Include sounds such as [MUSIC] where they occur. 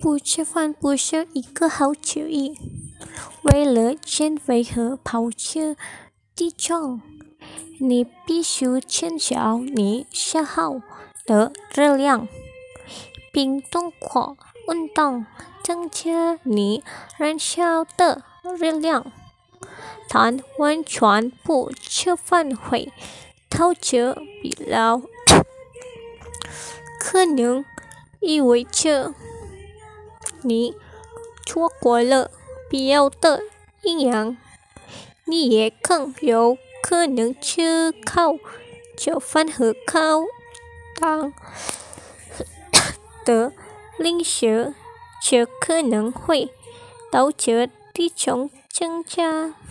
不吃饭不是一个好主意。为了减肥和保持体重，你必须减少你消耗的热量，并通过运动增加你燃烧的热量。但完全不吃饭会导致疲劳，可能意味着你错过了必要的营养。你也更有可能吃高热量和高糖的零食，就可 [COUGHS] 能会导致体重增加。